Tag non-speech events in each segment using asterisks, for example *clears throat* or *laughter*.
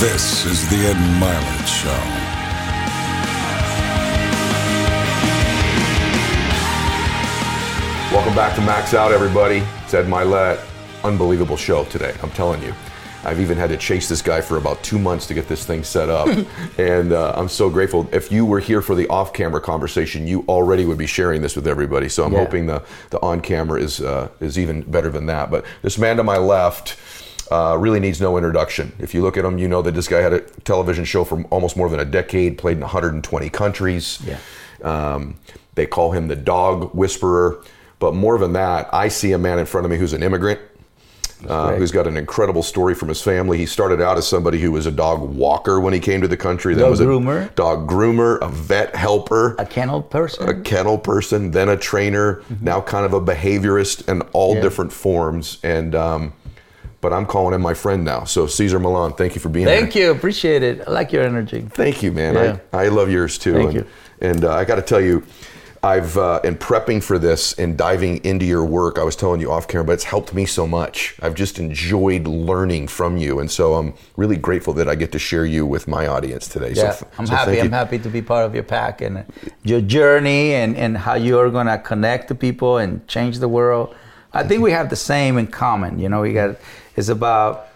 This is the Ed Mylett Show. Welcome back to Max Out, everybody. It's Ed Mylett. Unbelievable show today, I'm telling you. I've even had to chase this guy for about two months to get this thing set up. *laughs* and uh, I'm so grateful. If you were here for the off camera conversation, you already would be sharing this with everybody. So I'm Yeah. hoping the, the on camera is, uh, is even better than that. But this man to my left uh, really needs no introduction. If you look at him, you know that this guy had a television show for almost more than a decade, played in 120 countries. Yeah. Um, they call him the dog whisperer. But more than that, I see a man in front of me who's an immigrant, uh, who's got an incredible story from his family. He started out as somebody who was a dog walker when he came to the country. Then Dog was a groomer. dog groomer, a vet helper, A kennel person. a kennel person, then a trainer, now kind of a behaviorist, and all Mm-hmm. Yeah. different forms. And um, but I'm calling him my friend now. So Cesar Millan, thank you for being Thank here. Thank you. Appreciate it. I like your energy. Thank you, man. Yeah. I, I love yours too. Thank and you. and uh, I got to tell you, I've uh, in prepping for this and diving into your work, I was telling you off camera, but it's helped me so much. I've just enjoyed learning from you, and so I'm really grateful that I get to share you with my audience today. Yeah, so, I'm so happy. I'm happy to be part of your pack and your journey and, and how you're gonna connect to people and change the world. I think we have the same in common. You know, we got it's about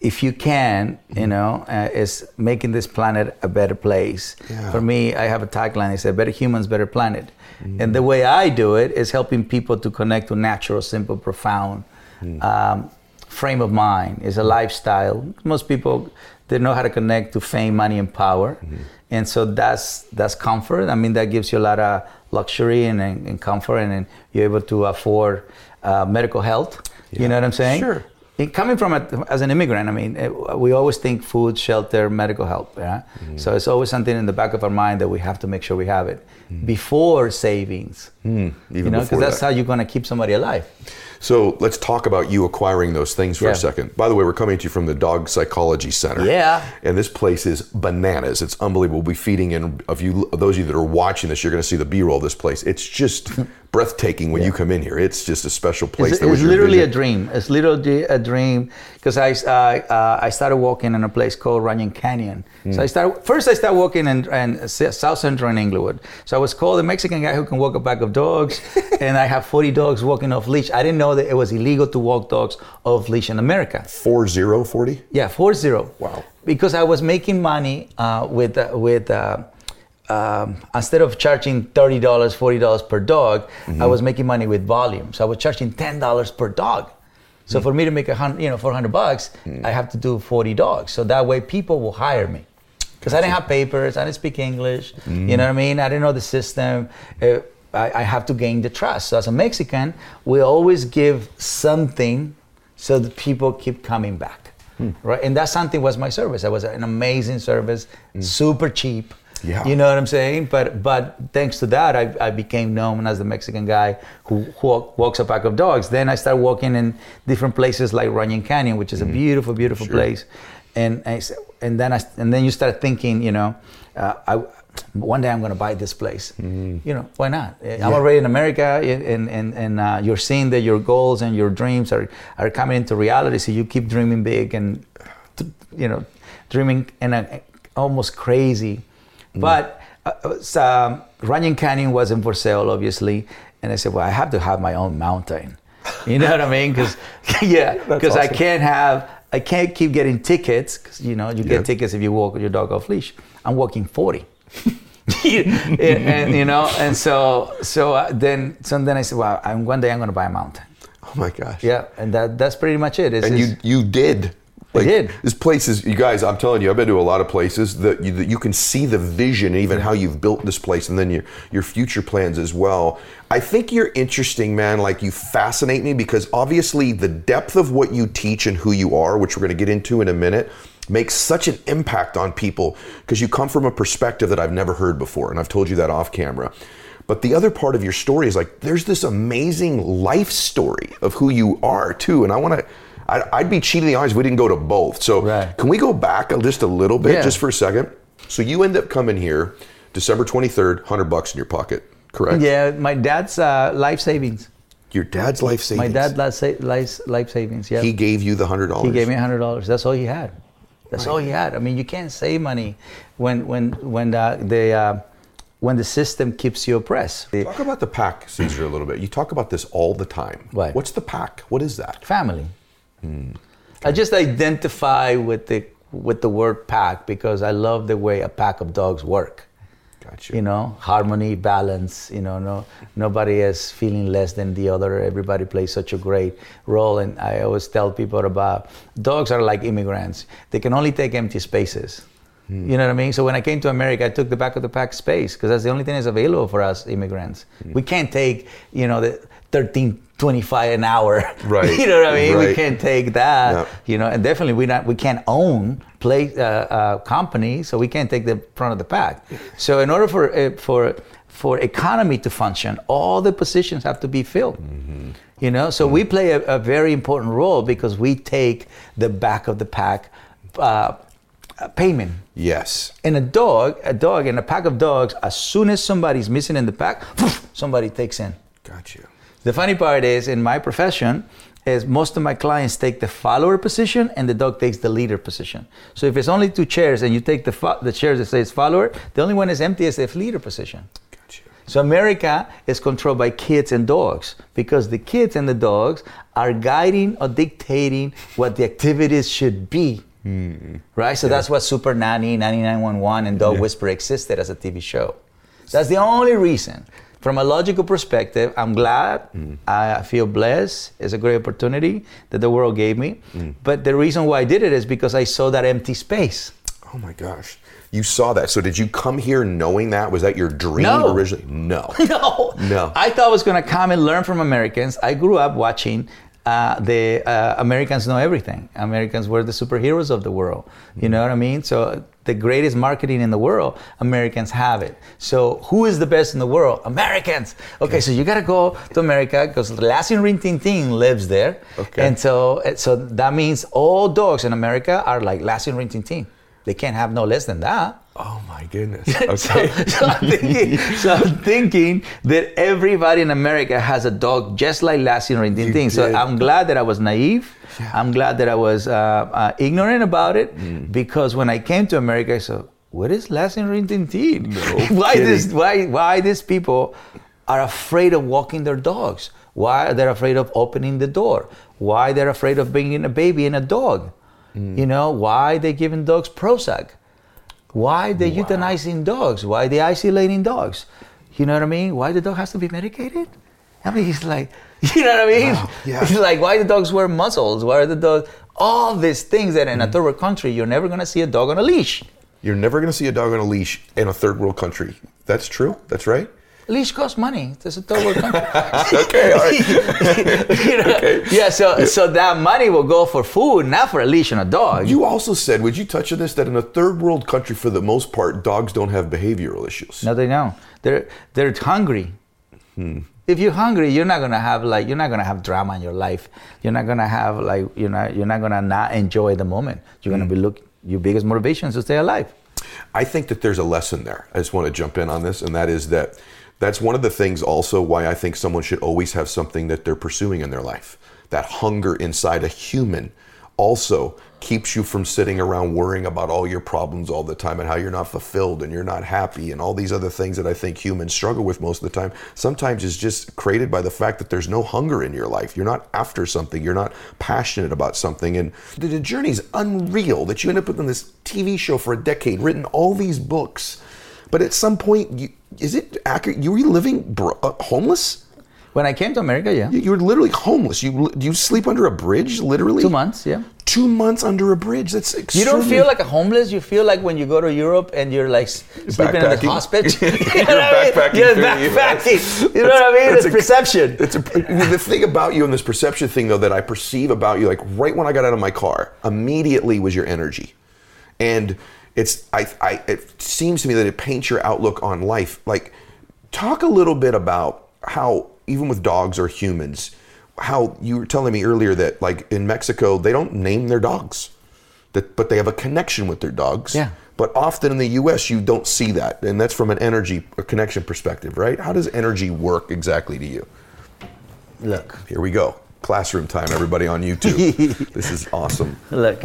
if you can, you know, uh, is making this planet a better place. Yeah. For me, I have a tagline. It's a better humans, better planet. Mm. And the way I do it is helping people to connect to natural, simple, profound Mm. um, frame of mind. It's a lifestyle. Most people they know how to connect to fame, money, and power, Mm-hmm. and so that's that's comfort. I mean, that gives you a lot of luxury and, and, and comfort, and, then you're able to afford uh, medical health. You know what I'm saying? Sure. Coming from a, as an immigrant, I mean, it, we always think food, shelter, medical help. Yeah? Mm-hmm. So it's always something in the back of our mind that we have to make sure we have it before savings. Mm. even you know, because that's that. how you're going to keep somebody alive. So let's talk about you acquiring those things for Yeah. a second. By the way, we're coming to you from the Dog Psychology Center. Yeah. And this place is bananas. It's unbelievable. We'll be feeding in of you those of you that are watching this, you're going to see the B-roll of this place. It's just *laughs* breathtaking when you come in here. It's just a special place. It's, it's literally a dream. It's literally a dream because I uh, uh, I started walking in a place called Runyon Canyon. Hmm. So I started first. I started walking in, in South Central in Inglewood. So I was called the Mexican guy who can walk a pack of dogs, *laughs* and I have 40 dogs walking off leash. I didn't know that it was illegal to walk dogs off leash in America. 4040. Yeah, four zero. Wow. Because I was making money uh, with uh, with uh, um, instead of charging thirty dollars, forty dollars per dog, I was making money with volume. So I was charging ten dollars per dog. So for me to make a hundred, you know, four hundred bucks, I have to do forty dogs. So that way people will hire me. Because I didn't have papers, I didn't speak English. You know what I mean? I didn't know the system. Uh, I, I have to gain the trust. So as a Mexican, we always give something so that people keep coming back. Right? And that something was my service. That was an amazing service, super cheap. Yeah. You know what I'm saying? But but thanks to that, I, I became known as the Mexican guy who, who walk- walks a pack of dogs. Then I started walking in different places like Runyon Canyon, which is a beautiful, beautiful place. And I, and then I and then you start thinking, you know, uh, I one day I'm going to buy this place. You know, why not? I'm already in America, and and and uh, you're seeing that your goals and your dreams are are coming into reality. So you keep dreaming big and you know, dreaming in a almost crazy. But uh, uh, um, Runyon Canyon wasn't for sale, obviously, and I said, well, I have to have my own mountain. You know what I mean? Because *laughs* yeah, because I can't have, I can't keep getting tickets. Because you know, you get Yeah. tickets if you walk your dog off leash. I'm walking forty. *laughs* and, and, you know, and so so uh, then so then I said, well, I'm, one day I'm going to buy a mountain. Oh my gosh. Yeah, and that that's pretty much it. It's, And you you did. I did. This place is, you guys. I'm telling you, I've been to a lot of places that you, that you can see the vision, and even how you've built this place, and then your your future plans as well. I think you're interesting, man. Like you fascinate me because obviously the depth of what you teach and who you are, which we're going to get into in a minute, makes such an impact on people because you come from a perspective that I've never heard before, and I've told you that off camera. But the other part of your story is like there's this amazing life story of who you are too, and I want to. I'd, I'd be cheating the eyes if we didn't go to both. So Right. can we go back a- just a little bit, Yeah. just for a second? So you end up coming here December 23rd, 100 bucks in your pocket, correct? yeah, my dad's uh, life savings. Your dad's life savings. My dad life, life, life savings. Yeah, He gave you the $100. He gave me hundred dollars. That's all he had. That's all he had. I mean, you can't save money when when when uh, the uh, when the system keeps you oppressed. Talk about the pack, Cesar, a little bit. You talk about this all the time. Right. What's the pack? What is that? family. I just identify with the with the word pack because I love the way a pack of dogs work. Gotcha. You know, harmony, balance. You know, no nobody is feeling less than the other. Everybody plays such a great role, and I always tell people about dogs are like immigrants. They can only take empty spaces. Hmm. You know what I mean? So when I came to America, I took the back of the pack space because that's the only thing that's available for us immigrants. Hmm. We can't take, you know, the 13.25 an hour. *laughs* Right. you know what I mean? We can't take that. Yeah. You know, and definitely we not we can't own play uh, uh, company, so we can't take the front of the pack. So in order for uh, for for economy to function, all the positions have to be filled. You know, so we play a, a very important role because we take the back of the pack uh, payment. Yes. And a dog, a dog, and a pack of dogs, as soon as somebody's missing in the pack, *sniffs* somebody takes in. Got you. The funny part is, in my profession, is most of my clients take the follower position and the dog takes the leader position. So if it's only two chairs and you take the fo- the chairs that says follower, the only one is empty is the leader position. Got you. So America is controlled by kids and dogs because the kids and the dogs are guiding or dictating what the activities should be. Hmm. Right? So that's what Super Nanny, 9911, and Dog Whisperer existed as a TV show. That's the only reason. From a logical perspective, I'm glad. I feel blessed. It's a great opportunity that the world gave me. But the reason why I did it is because I saw that empty space. Oh my gosh. You saw that. So did you come here knowing that? Was that your dream No. originally? No. *laughs* No. No. I thought I was going to come and learn from Americans. I grew up watching uh, the uh, Americans know everything. Americans were the superheroes of the world. You know what I mean? So the greatest marketing in the world, Americans have it. So who is the best in the world? Americans. Okay, so you got to go to America because Lassie Rin Tin Tin lives there. Okay. And so, so that means all dogs in America are like Lassie Rin Tin Tin. They can't have no less than that. Oh my goodness. *laughs* So, Okay. so I'm thinking, so I'm thinking that everybody in America has a dog just like Lassie Tin You Tin. So. I'm glad that I was naive. I'm glad that I was uh, uh, ignorant about it Mm. because when I came to America, I said, "What is Lassie Tin Tin? No *laughs* why this? Why why these people are afraid of walking their dogs? Why are they're afraid of opening the door? Why they're afraid of bringing a baby and a dog? Mm. You know why they're giving dogs Prozac? Why they euthanizing dogs? Why they isolating dogs? You know what I mean? Why the dog has to be medicated? I mean, he's like, *laughs* you know what I mean? Wow, *laughs* yeah. He's like, why the dogs wear muzzles? Why are the dogs? All these things that in Mm. a third world country you're never gonna see a dog on a leash. You're never going to see a dog on a leash in a third world country. That's true. That's right. Leash costs money. It's a third world country. Okay, all right. *laughs* You know? *laughs* Yeah, so so that money will go for food, not for a leash and a dog. You also said, would you touch on this, that in a third world country, for the most part, dogs don't have behavioral issues. No, they don't. They're they're hungry. Hmm. If you're hungry, you're not gonna have like you're not gonna have drama in your life. You're not gonna have like you're not you're not gonna not enjoy the moment. You're gonna hmm. be look your biggest motivation is to stay alive. I think that there's a lesson there. I just want to jump in on this, and that is that that's one of the things also why I think someone should always have something that they're pursuing in their life. That hunger inside a human also keeps you from sitting around worrying about all your problems all the time and how you're not fulfilled and you're not happy and all these other things that I think humans struggle with most of the time. Sometimes it's just created by the fact that there's no hunger in your life. You're not after something. You're not passionate about something. And the, the journey's unreal that you end up on this TV show for a decade, written all these books. But at some point, you, is it accurate? You were living bro- uh, homeless? When I came to America, yeah, You, you were literally homeless. You you sleep under a bridge, literally. two months, yeah. Two months under a bridge. That's You don't feel like a homeless. You feel like when you go to Europe and you're like sleeping in the hospital. You're *laughs* You know what I mean? backpacking You're backpacking. You know what I mean? It's a- perception. It's a, the thing about you and this perception thing, though, that I perceive about you, like right when I got out of my car, immediately was your energy, and it's I, I it seems to me that it paints your outlook on life. Like, talk a little bit about how even with dogs or humans, how you were telling me earlier that like in Mexico they don't name their dogs, that but they have a connection with their dogs. Yeah. But often in the U.S., you don't see that, and that's from an energy a connection perspective, right? How does energy work exactly to you? Look, Here we go. Classroom time, everybody on YouTube. *laughs* this is awesome. look.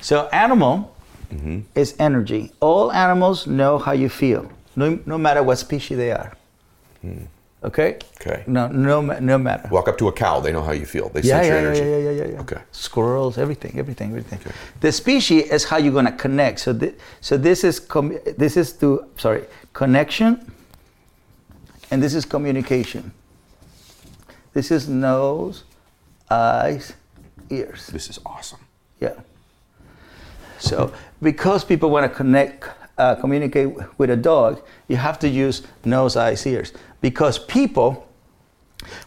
So animal Mm-hmm. is energy. All animals know how you feel, no, no matter what species they are. Okay. Hmm. Okay. No, no, no matter. Walk up to a cow, they know how you feel. They yeah, sense yeah, your energy. yeah, yeah, yeah, yeah. yeah. Okay. Squirrels, everything, everything, everything. The species is how you're gonna connect. So, thi- so this is com- this is to sorry connection, and this is communication. This is nose, eyes, ears. This is awesome. Yeah. So because people want to connect, uh, communicate with a dog, you have to use nose, eyes, ears. Because people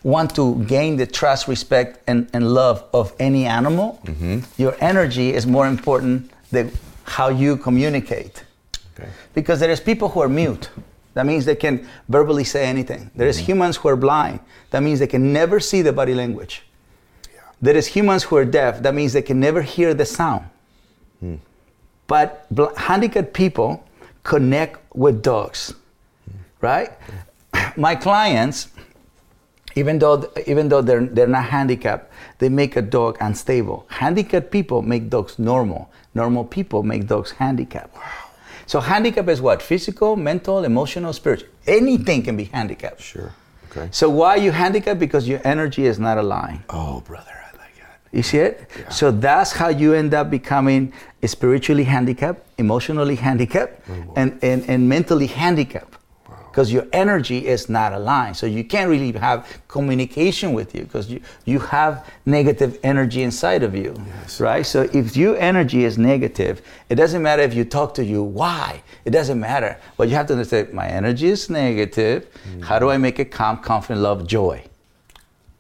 want to gain the trust, respect, and, and love of any animal, your energy is more important than how you communicate. Okay. Because there is people who are mute. That means they can verbally say anything. There is humans who are blind. That means they can never see the body language. Yeah. There is humans who are deaf. That means they can never hear the sound. But handicapped people connect with dogs, right? *clears throat* My clients, even though even though they're they're not handicapped, they make a dog unstable. Handicapped people make dogs normal. Normal people make dogs handicapped. So handicap is what? Physical, mental, emotional, spiritual. Anything can be handicapped. Sure. Okay. So why are you handicapped? Because your energy is not aligned. Oh, brother, I like that. You see it? So that's how you end up becoming spiritually handicapped, emotionally handicapped, oh, and, and, and mentally handicapped. Because your energy is not aligned. So you can't really have communication with you because you, you have negative energy inside of you. Right? So if your energy is negative, it doesn't matter if you talk to you. Why? It doesn't matter. But you have to understand my energy is negative. Hmm. How do I make it calm, confident, love, joy?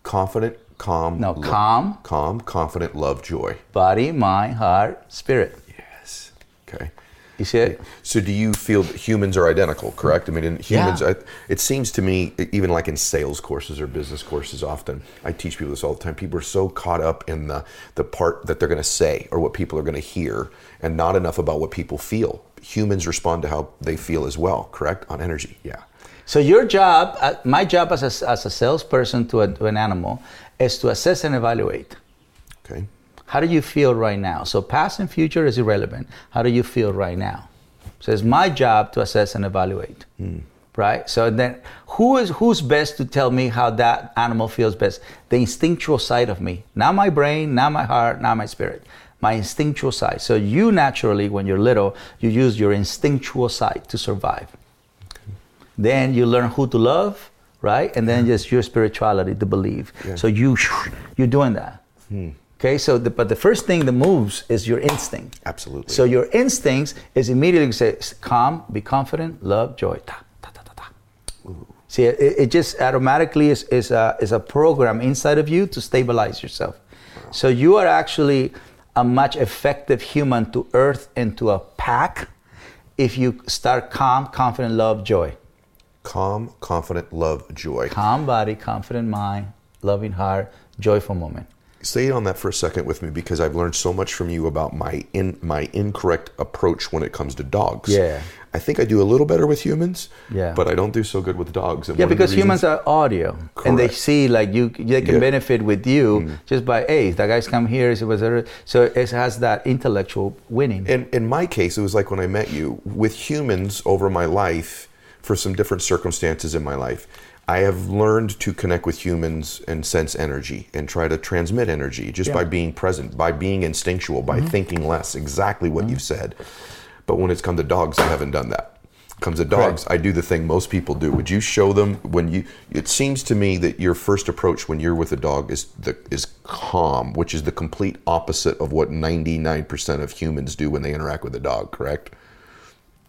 Confident, calm. No, lo- calm. Calm, confident, love, joy. Body, mind, heart, spirit. Yes. Okay. You see it? So do you feel that humans are identical, correct? I mean, in humans, Yeah. I, it seems to me, even like in sales courses or business courses, often I teach people this all the time. People are so caught up in the the part that they're going to say or what people are going to hear, and not enough about what people feel. Humans respond to how they feel as well, correct? On energy, yeah. So your job, uh, my job as a, as a salesperson to, a, to an animal, is to assess and evaluate. Okay. How do you feel right now? So past and future is irrelevant. How do you feel right now? So it's my job to assess and evaluate. Hmm. Right? So then who is who's best to tell me how that animal feels best? The instinctual side of me. Not my brain, not my heart, not my spirit. My instinctual side. So you naturally, when you're little, you use your instinctual side to survive. Then you learn who to love, right? And then just your spirituality to believe. Yeah. So you *sniffs* you're doing that. Hmm. Okay, so the, but the first thing that moves is your instinct. Absolutely. So your instincts is immediately say calm, be confident, love, joy. Ta, ta, ta, ta, ta. See, it, it just automatically is, is, a, is a program inside of you to stabilize yourself. So you are actually a much effective human to earth and to a pack if you start calm, confident, love, joy. Calm, confident, love, joy. Calm body, confident mind, loving heart, joyful moment. Stay on that for a second with me because I've learned so much from you about my in my incorrect approach when it comes to dogs. Yeah. I think I do a little better with humans. Yeah. But I don't do so good with dogs. And Yeah, one of the because humans are audio, and they see like you, they can Yeah. benefit with you mm-hmm. just by hey, that guy's come here. It was a- so it has that intellectual winning. In, in my case, it was like when I met you. With humans over my life, for some different circumstances in my life, I have learned to connect with humans and sense energy and try to transmit energy just by Yeah. Mm-hmm. being present, by being instinctual, by thinking less. Exactly what you've said. But when it's come to dogs, I haven't done that. Comes to dogs, I do the thing most people do. Would you show them when you? It seems to me that your first approach when you're with a dog is the is calm, which is the complete opposite of what 99% of humans do when they interact with a dog. Correct?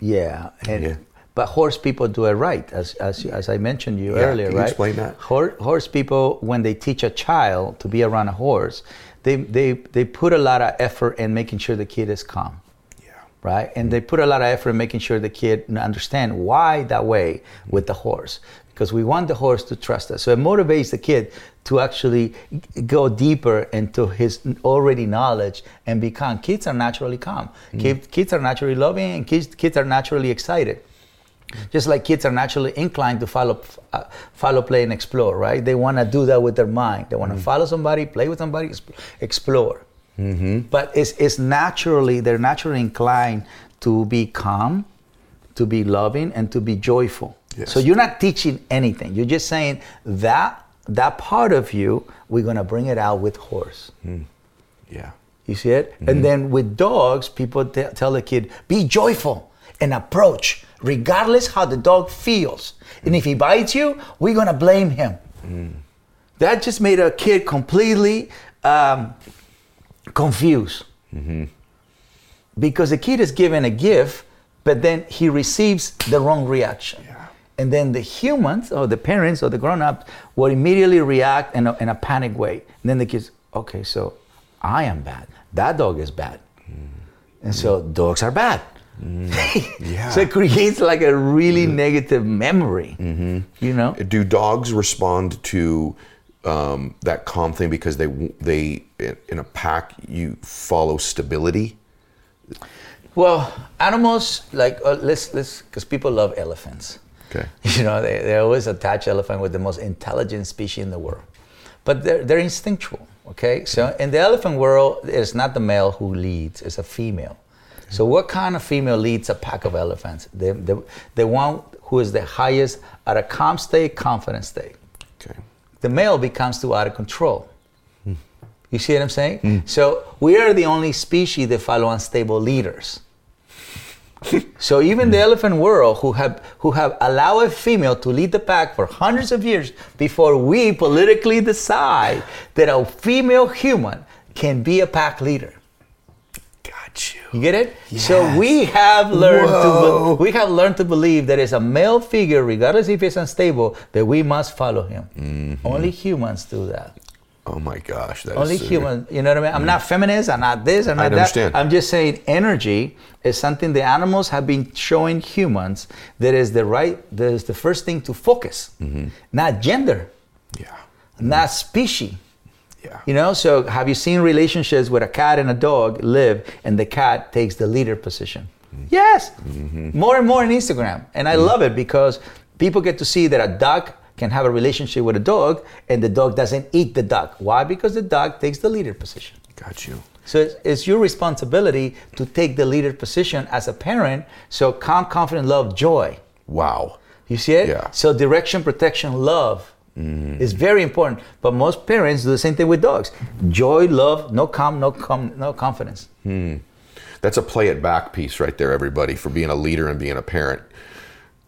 yeah, and Yeah. But horse people do it right, as as, as I mentioned you Yeah, earlier, can you right? explain that? Horse, horse people, when they teach a child to be around a horse, they they they put a lot of effort in making sure the kid is calm. Yeah. right? And they put a lot of effort in making sure the kid understand why that way with the horse, because we want the horse to trust us. So it motivates the kid to actually go deeper into his already knowledge and be calm. Kids are naturally calm. Mm. Kid- Kids are naturally loving, and kids kids are naturally excited. Just like kids are naturally inclined to follow, uh, follow, play, and explore, right? They want to do that with their mind. They want to mm. follow somebody, play with somebody, exp- explore. Mm-hmm. But it's, it's naturally, they're naturally inclined to be calm, to be loving, and to be joyful. Yes. So you're not teaching anything. You're just saying that that part of you, we're gonna bring it out with horse. Mm. Yeah. You see it? And mm-hmm. then with dogs, people te- tell the kid, be joyful and approach, regardless how the dog feels. And if he bites you, we're gonna blame him. Mm. That just made a kid completely um, confused. Mm-hmm. Because the kid is given a gift, but then he receives the wrong reaction. And then the humans or the parents or the grown-ups will immediately react in a, in a panic way. And then the kids, okay, so I am bad. That dog is bad. Mm. And so dogs are bad. *laughs* Yeah. so it creates like a really negative memory. You know? Do dogs respond to um, that calm thing because they they in a pack you follow stability? Well, animals like uh, let's let's because people love elephants. Okay. *laughs* You know, they, they always attach elephant with the most intelligent species in the world, but they're they're instinctual. Okay, so in the elephant world, it's not the male who leads; it's a female. So, what kind of female leads a pack of elephants? The the the one who is the highest at a calm state, confident state Okay. the male becomes too out of control. Hmm. You see what I'm saying? Hmm. So we are the only species that follow unstable leaders. *laughs* so even the hmm. elephant world, who have who have allowed a female to lead the pack for hundreds of years before we politically decide that a female human can be a pack leader. You. You get it? So we have learned to be- we have learned to believe that it's a male figure, regardless if it's unstable, that we must follow him. Mm-hmm. Only humans do that. Oh my gosh. That is Only human. You know what I mean? I'm not feminist. I'm not this. I'm I not that. understand. I'm just saying energy is something the animals have been showing humans that is the right. That is the first thing to focus, Mm-hmm. not gender, Yeah. not species. Yeah. You know, so have you seen relationships where a cat and a dog live and the cat takes the leader position? Mm-hmm. Yes, mm-hmm. more and more on Instagram. And I mm-hmm. love it because people get to see that a duck can have a relationship with a dog and the dog doesn't eat the duck. Why? Because the dog takes the leader position. Got you. So it's, it's your responsibility to take the leader position as a parent. So calm, confident, love, joy. Wow. You see it? Yeah. So direction, protection, love Mm-hmm. is very important. But most parents do the same thing with dogs. Joy, love, no calm, no com, no confidence. Hmm. That's a play it back piece right there, everybody, for being a leader and being a parent.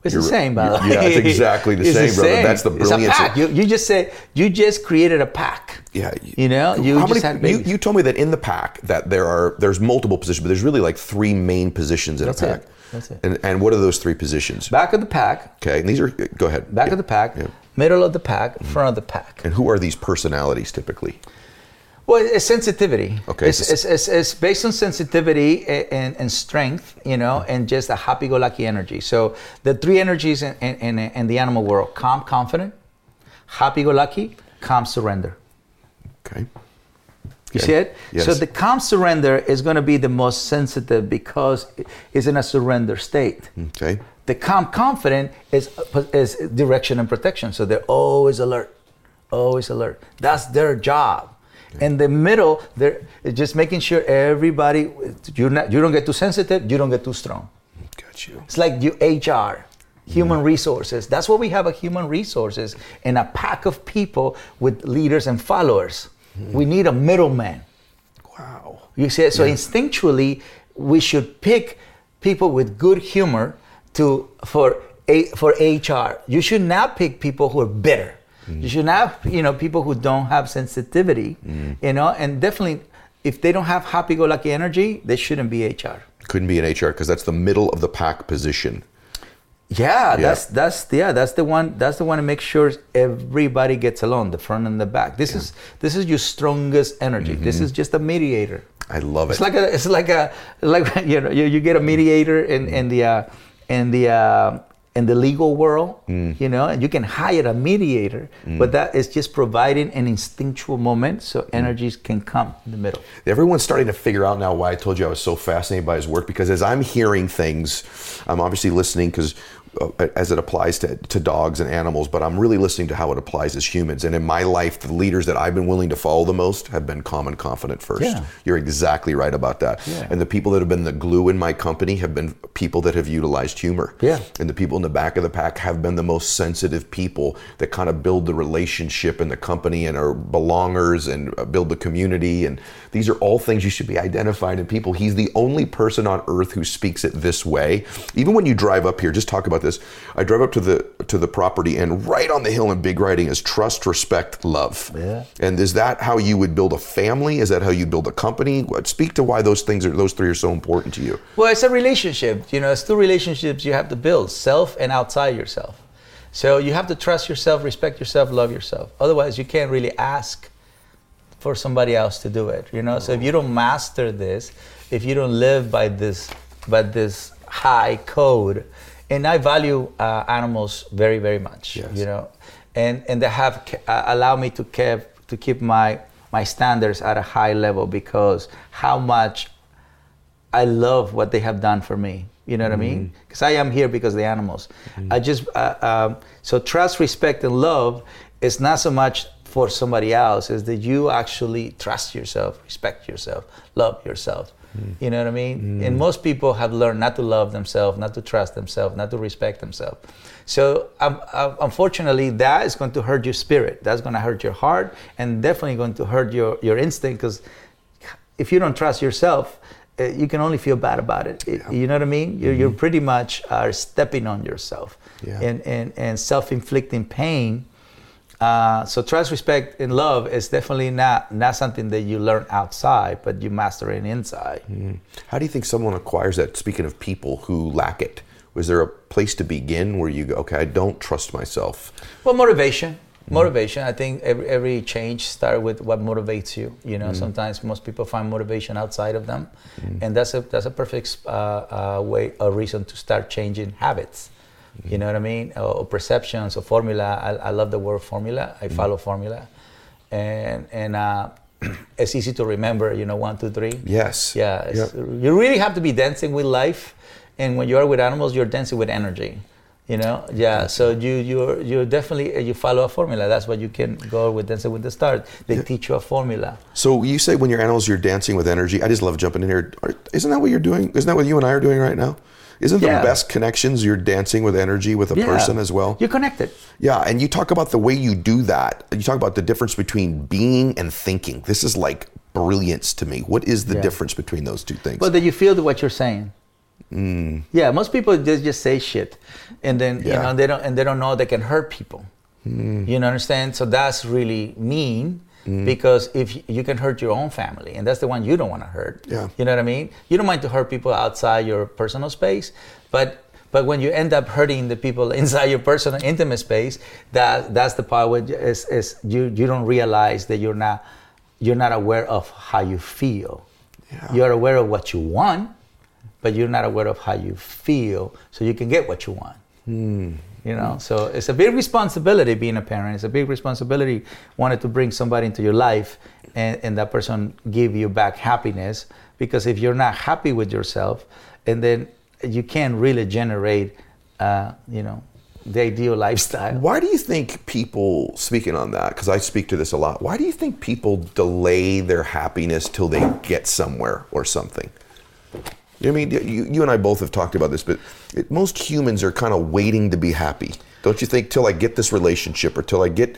It's You're- the same, by the way. yeah, it's exactly the It's same, brother. That's the It's brilliance. You, you just said you just created a pack. Yeah. You know, you How just many, had you, you told me that in the pack that there are there's multiple positions, but there's really like three main positions in That's a it. pack. That's it. And and what are those three positions? Back of the pack, Okay, and these are go ahead. back Yeah. of the pack, Yeah. Middle of the pack, front of the pack. And who are these personalities typically? Well, it's sensitivity. Okay, It's, it's, it's, it's based on sensitivity and, and strength, you know, and just a happy-go-lucky energy. So the three energies in, in, in, in the animal world: calm, confident, happy-go-lucky, calm, surrender. Okay. You see it? Yes. So the calm surrender is going to be the most sensitive because it's in a surrender state. Okay. The calm confident is is direction and protection. So they're always alert, always alert. That's their job. In the middle, they're just making sure everybody you're not you don't get too sensitive, you don't get too strong. Got you. It's like you HR, human resources. That's what we have a human resources and a pack of people with leaders and followers. Hmm. We need a middleman. Wow. You see, so instinctually, we should pick people with good humor to for a, for HR. You should not pick people who are bitter. Mm. You should not, you know, people who don't have sensitivity. Mm. You know, and definitely, if they don't have happy-go-lucky energy, they shouldn't be HR. Couldn't be an HR because that's the middle of the pack position. Yeah, that's that's yeah, that's the one. That's the one to make sure everybody gets along, the front and the back. This is this is your strongest energy. This mm-hmm. is just a mediator. I love it. It's like a it's like a like *laughs* you know you, you get a mediator in in the uh, in the uh, in the legal world, mm. you know, and you can hire a mediator, mm. but that is just providing an instinctual moment so mm. energies can come in the middle. Everyone's starting to figure out now why I told you I was so fascinated by his work because as I'm hearing things, I'm obviously listening because as it applies to, to dogs and animals, but I'm really listening to how it applies as humans. And in my life, the leaders that I've been willing to follow the most have been calm and confident first. Yeah. You're exactly right about that. Yeah. And the people that have been the glue in my company have been people that have utilized humor. Yeah. And the people in the back of the pack have been the most sensitive people that kind of build the relationship in the company and are belongers and uh, build the community. And these are all things you should be identified in people. He's the only person on earth who speaks it this way. Even when you drive up here, just talk about this. I drove up to the to the property and right on the hill in big writing is trust, respect, love. Yeah. And is that how you would build a family? Is that how you build a company? Speak to why those things are those three are so important to you. Well, it's a relationship. You know, it's two relationships you have to build self and outside yourself. So you have to trust yourself, respect yourself, love yourself. Otherwise, you can't really ask for somebody else to do it. You know, so if you don't master this, if you don't live by this, by this high code, and I value uh, animals very, very much. Yes. You know, and and they have uh, allow me to keep to keep my my standards at a high level because how much I love what they have done for me. You know what I mean? Because I am here because of the animals. I just uh, um, so trust, respect, and love is not so much for somebody else. Is that you actually trust yourself, respect yourself, love yourself. You know what I mean? And most people have learned not to love themselves, not to trust themselves, not to respect themselves. So um, uh, unfortunately, that is going to hurt your spirit. That's going to hurt your heart, and definitely going to hurt your your instinct. Because if you don't trust yourself, uh, you can only feel bad about it. It- You know what I mean? You're, you're pretty much are stepping on yourself Yeah. and, and, and self-inflicting pain. Uh, so trust, respect, and love is definitely not not something that you learn outside, but you master it inside. How do you think someone acquires that? Speaking of people who lack it, was there a place to begin where you go, okay, I don't trust myself? Well, motivation. Motivation. I think every, every change starts with what motivates you. You know, sometimes most people find motivation outside of them, and that's a that's a perfect uh, uh, way, a reason to start changing habits. You know what I mean? Or, or perceptions or formula. I, I love the word formula. I follow formula, and and uh, *clears throat* it's easy to remember. You know, one, two, three. Yes. Yeah, Yeah. you really have to be dancing with life, and when you are with animals, you're dancing with energy. You know, yeah. So you you you definitely you follow a formula. That's what you can go with dancing with the stars. They teach you a formula. So you say when your animals, you're dancing with energy. I just love jumping in here. Isn't that what you're doing? Isn't that what you and I are doing right now? Isn't the Yeah. best connections you're dancing with energy with a person as well? You're connected. Yeah, and you talk about the way you do that. You talk about the difference between being and thinking. This is like brilliance to me. What is the Yeah. difference between those two things? But that you feel what you're saying. Hmm. Yeah, most people just, just say shit, and then you know they don't and they don't know they can hurt people. Hmm. You know, understand? So that's really mean Mm-hmm. because if you can hurt your own family, and that's the one you don't want to hurt. Yeah. You know what I mean? You don't mind to hurt people outside your personal space, but but when you end up hurting the people *laughs* inside your personal intimate space, that that's the part where you- is, is you you don't realize that you're not you're not aware of how you feel. Yeah. You're aware of what you want, but you're not aware of how you feel, so you can get what you want. Hmm. You know, so it's a big responsibility being a parent. It's a big responsibility wanting to bring somebody into your life and, and that person give you back happiness. Because if you're not happy with yourself, and then you can't really generate, uh, you know, the ideal *laughs* lifestyle. Why do you think people, speaking on that, because I speak to this a lot, why do you think people delay their happiness till they get somewhere or something? I mean, you, you and I both have talked about this, but it, most humans are kind of waiting to be happy. Don't you think? Till I get this relationship, or till I get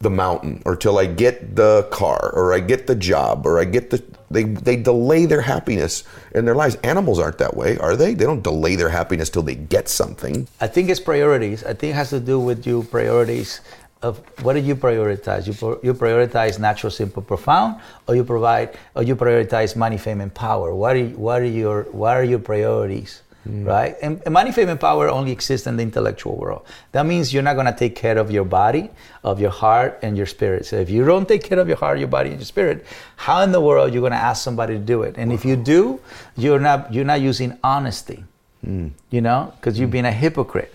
the mountain, or till I get the car, or I get the job, or I get the. They, they delay their happiness in their lives. Animals aren't that way, are they? They don't delay their happiness till they get something. I think it's priorities. I think it has to do with your priorities of what do you prioritize? You, pro- you prioritize natural, simple, profound, or you provide, or you prioritize money, fame, and power. What are, what are your what are your priorities? Mm. Right? And, and money, fame, and power only exist in the intellectual world. That means you're not going to take care of your body, of your heart, and your spirit. So if you don't take care of your heart, your body, and your spirit, how in the world are you going to ask somebody to do it? And if you do, you're not you're not using honesty. Mm. You know, because you're mm. been a hypocrite.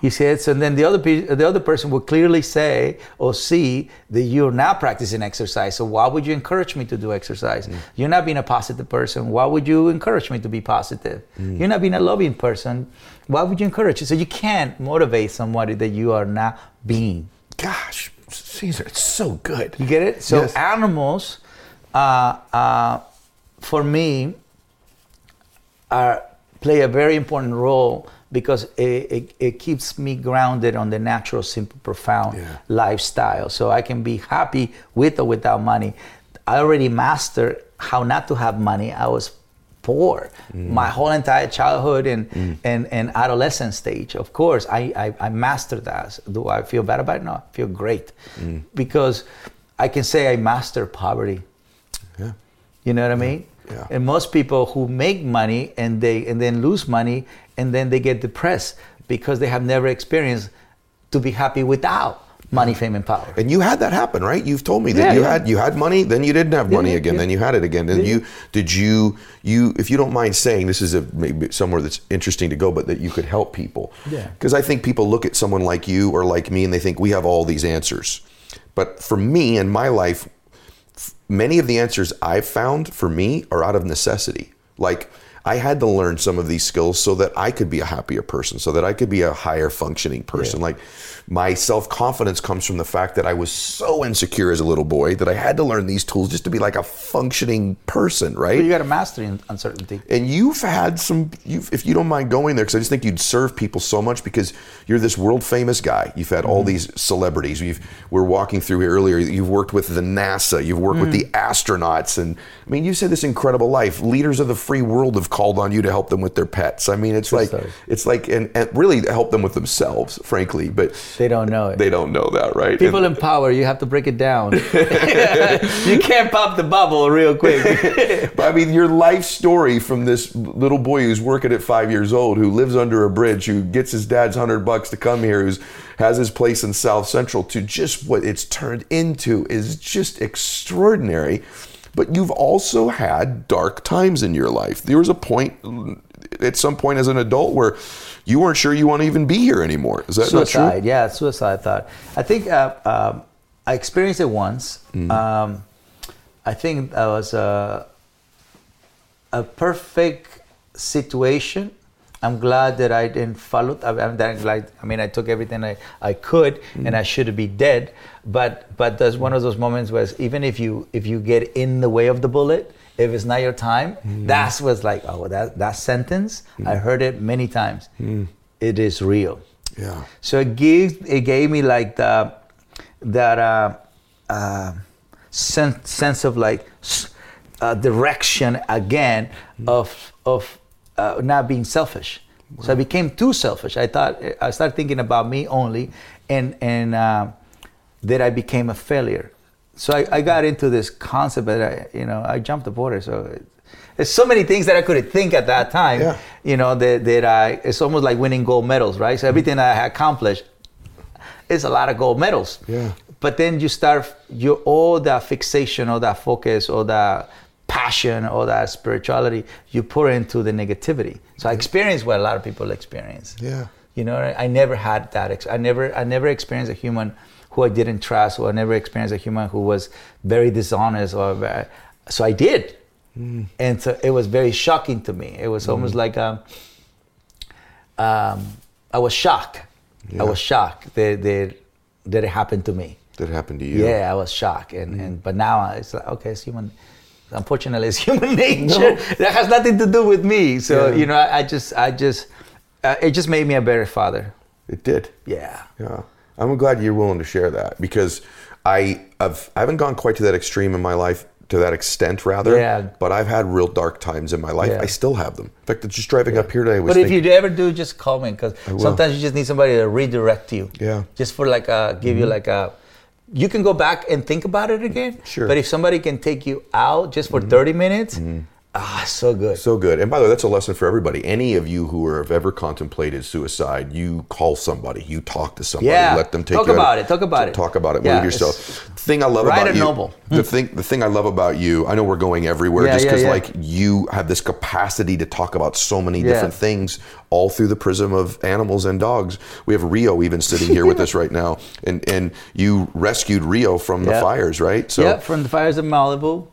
You see it, so then the other pe- the other person will clearly say or see that you're not practicing exercise. So why would you encourage me to do exercise? Mm. You're not being a positive person. Why would you encourage me to be positive? Mm. You're not being a loving person. Why would you encourage it? So you can't motivate somebody that you are not being. Gosh, Cesar, it's so good. You get it? So Yes. animals, uh, uh, for me, are play a very important role because it, it, it keeps me grounded on the natural, simple, profound Yeah. lifestyle. So I can be happy with or without money. I already mastered how not to have money. I was poor mm. my whole entire childhood and, mm. and, and adolescent stage. Of course, I, I, I mastered that. Do I feel bad about it? No, I feel great mm. because I can say I mastered poverty. Yeah. You know what I mean? Yeah. And most people who make money and they and then lose money and then they get depressed because they have never experienced to be happy without money, fame, and power. And you had that happen, right? You've told me that Yeah, you yeah. had you had money, then you didn't have money again, then you had it again. And Yeah. you did you you if you don't mind saying this is a maybe somewhere that's interesting to go, but that you could help people. Yeah. Because I think people look at someone like you or like me and they think we have all these answers. But for me in my life, many of the answers I've found for me are out of necessity. Like I had to learn some of these skills so that I could be a happier person, so that I could be a higher functioning person. Like my self confidence comes from the fact that I was so insecure as a little boy that I had to learn these tools just to be like a functioning person, But you got to master in uncertainty. And you've had some, you've, if you don't mind going there, because I just think you'd serve people so much because you're this world famous guy. You've had all mm-hmm. these celebrities. We've, we're walking through here earlier. You've worked with the NASA. You've worked with mm-hmm. the astronauts. And I mean, you said this incredible life. Leaders of the free world have called on you to help them with their pets. I mean, it's like, story. it's like, and, and really help them with themselves, frankly. But They don't know it. they don't know that, right? People And- in power, you have to break it down. *laughs* you can't pop the bubble real quick. *laughs* But I mean, your life story from this little boy who's working at five years old, who lives under a bridge, who gets his dad's hundred bucks to come here, who's has his place in South Central, to just what it's turned into is just extraordinary. But you've also had dark times in your life. There was a point, at some point as an adult, where you weren't sure you want to even be here anymore. Is that not true? suicide, yeah, suicide thought. I think uh, um, I experienced it once. Mm-hmm. Um, I think that was a, a perfect situation. I'm glad that I didn't follow. I'm that glad. I mean, I took everything I, I could, Mm-hmm. and I should have be dead. But but there's one of those moments where even if you if you get in the way of the bullet, if it's not your time, Mm-hmm. that's what's like. Oh, that that sentence. I heard it many times. It is real. Yeah. So it gave it gave me like the that uh, uh, sense sense of like uh, direction again of of uh, not being selfish. So I became too selfish. I thought I started thinking about me only, and and uh, that I became a failure. So I, I got into this concept that I, you know I jumped the border. So there's so many things that I couldn't think at that time. Yeah. You know that that I it's almost like winning gold medals, right? So everything I accomplished is a lot of gold medals. Yeah. But then you start you all that fixation or that focus or that passion or that spirituality you pour into the negativity. So I mm-hmm. experienced what a lot of people experience. Yeah. You know, I never had that. Ex- I never, I never experienced a human who I didn't trust, or I never experienced a human who was very dishonest. Or very, so I did, mm. and so it was very shocking to me. It was almost mm-hmm. like um, um, I was shocked. Yeah. I was shocked that, that that it happened to me. That happened to you. Yeah, I was shocked, and, mm-hmm. and but now it's like okay, it's human. Unfortunately, it's *laughs* human nature. That has nothing to do with me. So Yeah. you know, I, I just, I just, uh, it just made me a better father. It did. Yeah. Yeah, I'm glad you're willing to share that because I I've, I haven't gone quite to that extreme in my life to that extent rather. Yeah. But I've had real dark times in my life. Yeah. I still have them. In fact, just driving up here today was But if thinking, you ever do, just call me because sometimes you just need somebody to redirect you. Yeah. Mm-hmm. Just for like a, give you like a, you can go back and think about it again. Sure. Mm-hmm. But if somebody can take you out just for 30 minutes, uh, Ah, so good. So good. And by the way, that's a lesson for everybody. Any of you who have ever contemplated suicide, you call somebody, you talk to somebody, Yeah. let them take Talk you out- about it, talk about it. Talk about it. Yeah, Move yourself. Thing I love about you. novel. The thing, the thing I love about you. I know we're going everywhere Yeah, just because yeah. like you have this capacity to talk about so many different things, all through the prism of animals and dogs. We have Rio even sitting here with us *laughs* right now, and and you rescued Rio from the fires, right? So, yeah, from the fires of Malibu.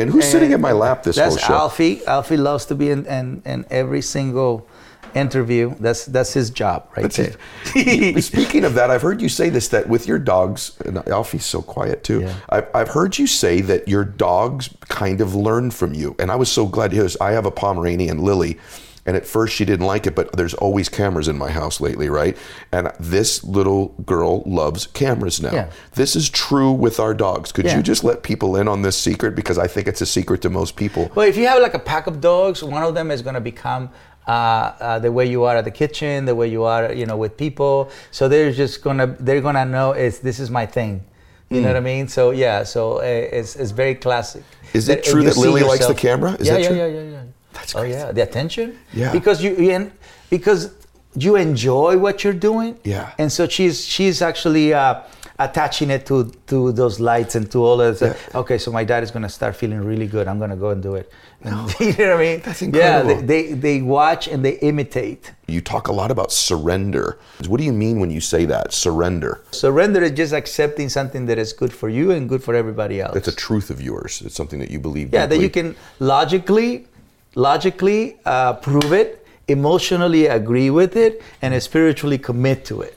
And who's sitting in my lap this whole show? That's Alfie. Alfie loves to be in, in, in every single interview. That's that's his job right That's there. *laughs* Speaking of that, I've heard you say this that with your dogs, and Alfie's so quiet too. Yeah. I've, I've heard you say that your dogs kind of learn from you, and I was so glad to hear this. I have a Pomeranian, Lily, and at first she didn't like it, but there's always cameras in my house lately, right? And this little girl loves cameras now. Yeah. This is true with our dogs. Could Yeah. you just let people in on this secret because I think it's a secret to most people. Well, if you have like a pack of dogs, one of them is going to become uh, uh, the way you are at the kitchen, the way you are, you know, with people. So they're just gonna they're gonna know it's this is my thing. You know what I mean? So yeah, so uh, it's it's very classic. Is it true that Lily likes the camera? Is yeah, that yeah, true? yeah, yeah, yeah. That's oh yeah, the attention. Yeah. Because you you because you enjoy what you're doing. Yeah. And so she's she's actually. Uh, attaching it to to those lights and to all of that. Okay, so my dad is gonna start feeling really good. I'm gonna go and do it. No. *laughs* you know what I mean? That's Yeah, incredible. they, they they watch and they imitate. You talk a lot about surrender. What do you mean when you say that? Surrender. Surrender is just accepting something that is good for you and good for everybody else. It's a truth of yours. It's something that you believe. yeah, that you can logically logically uh, prove it, emotionally agree with it, and spiritually commit to it.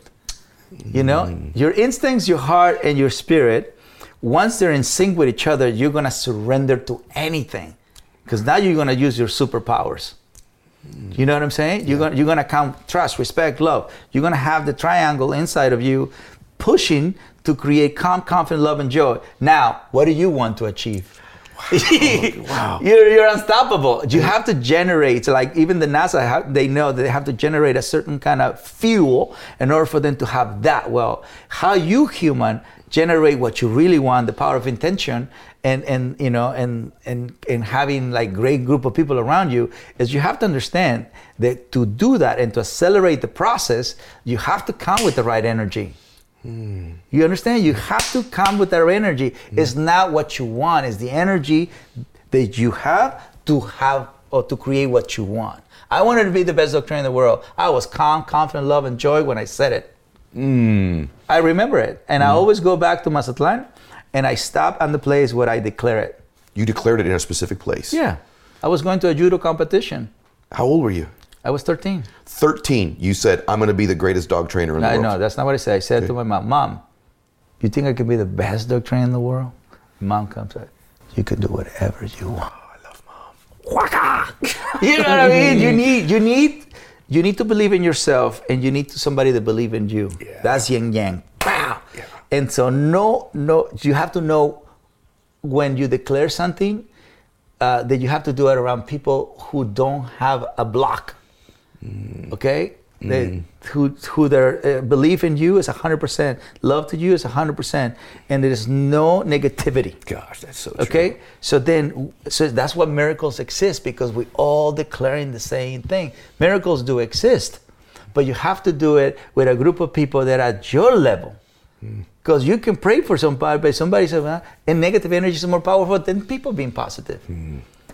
You know, Mm. your instincts, your heart, and your spirit, once they're in sync with each other, you're gonna surrender to anything, because now you're gonna use your superpowers. You know what I'm saying? You're gonna you're gonna count trust, respect, love. You're gonna have the triangle inside of you, pushing to create calm, confident, love, and joy. Now, what do you want to achieve? *laughs* Wow. You're, you're unstoppable. You have to generate, like even the NASA, they know that they have to generate a certain kind of fuel in order for them to have that. Well, how you human generate what you really want, the power of intention, and and you know, and and and having like great group of people around you, is you have to understand that to do that and to accelerate the process, you have to come with the right energy. You understand? You have to come with that energy. It's not what you want, it's the energy that you have to have or to create what you want. I wanted to be the best doctor in the world. I was calm, confident, love, and joy when I said it. Hmm. I remember it. And I hmm. always go back to Mazatlan and I stop on the place where I declare it. You declared it in a specific place. Yeah. I was going to a judo competition. How old were you? I was 13. 13. You said, I'm going to be the greatest dog trainer in the world. No, that's not what I said. I said to my mom, Mom, you think I could be the best dog trainer in the world? Mom comes out, you can do whatever you want. I love mom. Waka! *laughs* you know what I mean? You need, you need, you need to believe in yourself, and you need somebody to believe in you. Yeah. That's yin yang. Pow! And so, no, no, you have to know when you declare something uh, that you have to do it around people who don't have a block. Mm. Okay, they, mm. who who their uh, belief in you is hundred percent, love to you is hundred percent, and there is no negativity. Gosh, that's so true. Okay, so then, so that's what miracles exist because we all declaring the same thing. Miracles do exist, but you have to do it with a group of people that are at your level. Mm. Because you can pray for somebody, but somebody says, well, and negative energy is more powerful than people being positive.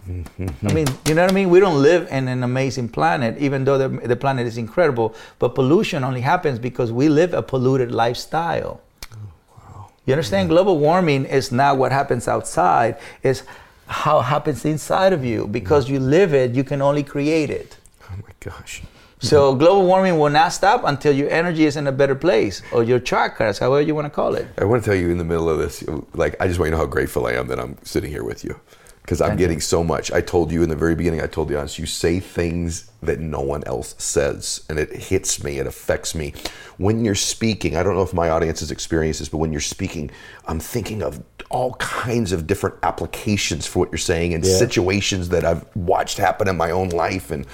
Mm-hmm. I mean, you know what I mean? We don't live in an amazing planet, even though the, the planet is incredible. But pollution only happens because we live a polluted lifestyle. Wow! You understand? Global warming is not what happens outside, it's how it happens inside of you. Because mm. you live it, you can only create it. Oh my gosh. So global warming will not stop until your energy is in a better place, or your chakras, however you want to call it. I want to tell you in the middle of this, like, I just want you to know how grateful I am that I'm sitting here with you. Because I'm Thank you. getting so much. I told you in the very beginning, I told the audience, you say things that no one else says, and it hits me, it affects me. When you're speaking, I don't know if my audience has experienced this, but when you're speaking, I'm thinking of all kinds of different applications for what you're saying and Yeah. situations that I've watched happen in my own life. And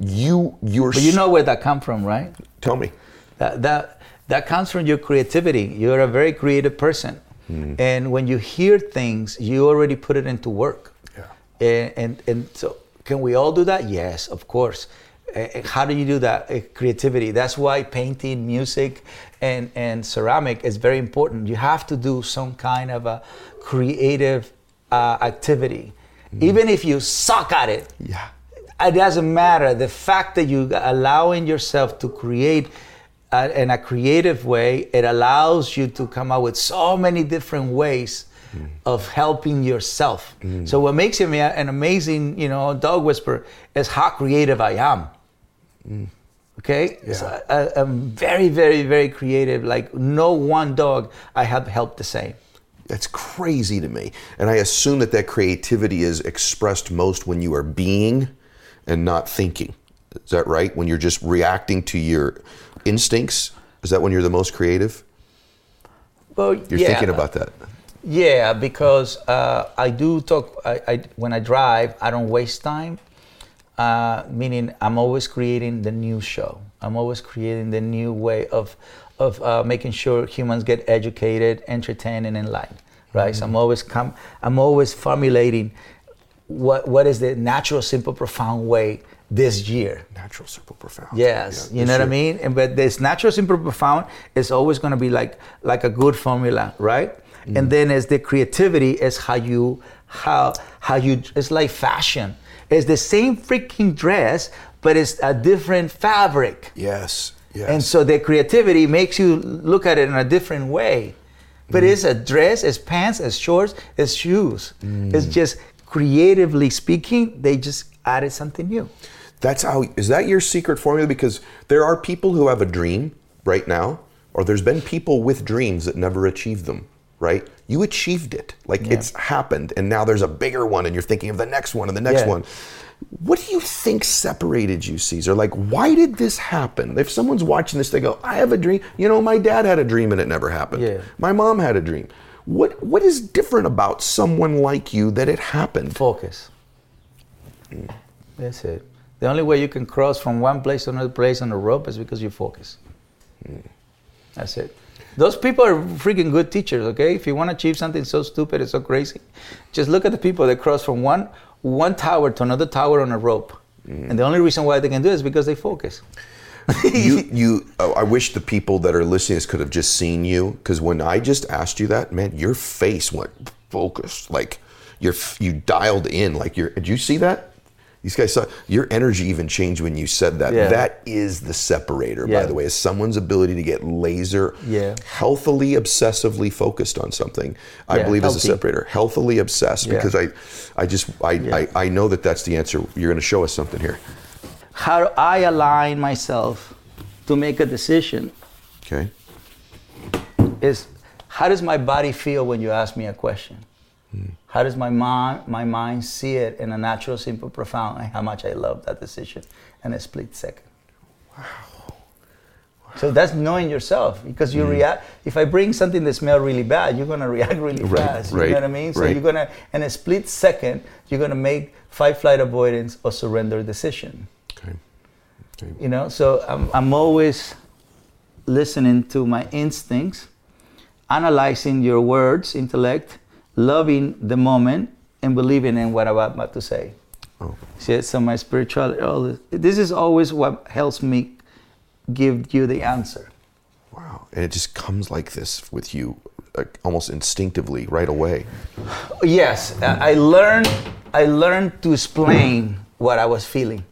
you, you're. But you know where that come from, right? Tell me. That that that comes from your creativity. You're a very creative person, and when you hear things, you already put it into work. Yeah. And, and, and so, can we all do that? Yes, of course. Uh, how do you do that? Uh, creativity. That's why painting, music, and, and ceramic is very important. You have to do some kind of a creative uh, activity. Even if you suck at it, Yeah. it doesn't matter. The fact that you're allowing yourself to create uh, in a creative way, it allows you to come up with so many different ways of helping yourself. So what makes me an amazing, you know, dog whisperer is how creative I am. Okay, So I, I'm very, very, very creative. Like no one dog I have helped the same. That's crazy to me. And I assume that that creativity is expressed most when you are being and not thinking. Is that right? When you're just reacting to your instincts? Is that when you're the most creative? Well, You're yeah, thinking about that. Yeah, because uh, I do talk. I, I when I drive, I don't waste time. Uh, meaning, I'm always creating the new show. I'm always creating the new way of of uh, making sure humans get educated, entertained, and enlightened. Right. So I'm always come. I'm always formulating what what is the natural, simple, profound way this year. Natural, simple, profound. Yes, Yeah, you know what I mean. And but this natural, simple, profound is always going to be like like a good formula, right? Mm. And then as the creativity is how you how how you it's like fashion. It's the same freaking dress, but it's a different fabric. Yes. Yes. And so the creativity makes you look at it in a different way. But Mm. it's a dress, it's pants, it's shorts, it's shoes. Mm. It's just creatively speaking, they just added something new. That's how. Is that your secret formula? Because there are people who have a dream right now, or there's been people with dreams that never achieved them. Right? You achieved it. Like Yeah. it's happened, and now there's a bigger one, and you're thinking of the next one and the next Yeah. one. What do you think separated you, Cesar? Like, why did this happen? If someone's watching this, they go, "I have a dream." You know, my dad had a dream and it never happened. Yeah. My mom had a dream. What What is different about someone like you that it happened? Focus. That's it. The only way you can cross from one place to another place on a rope is because you focus. Hmm. That's it. Those people are freaking good teachers, okay? If you want to achieve something so stupid and so crazy, just look at the people that cross from one one tower to another tower on a rope. Hmm. And the only reason why they can do it is because they focus. you, *laughs* you. Oh, I wish the people that are listening to this could have just seen you, because when I just asked you that, man, your face went focused, like you're you dialed in, like you're. Did you see that? These guys saw your energy even changed when you said that. Yeah. That is the separator, by the way, is someone's ability to get laser, Yeah. healthily, obsessively focused on something. I Yeah, believe is a separator, healthily obsessed, Yeah. because I, I just I, I I know that that's the answer. You're going to show us something here. How do I align myself to make a decision Okay. is how does my body feel when you ask me a question? Hmm. How does my mind, my mind see it in a natural, simple, profound, and how much I love that decision in a split second? Wow. So that's knowing yourself because you mm. react. If I bring something that smells really bad, you're gonna react really Right, fast. You know what I mean? So right. you're gonna, in a split second, you're gonna make fight, flight, avoidance, or surrender decision Okay. okay. you know so I'm, I'm always listening to my instincts analyzing your words intellect loving the moment and believing in what i'm about to say Oh. See, so my spirituality all this, is always what helps me give you the answer Wow. And it just comes like this with you like, almost instinctively right away. yes I learned i learned to explain what i was feeling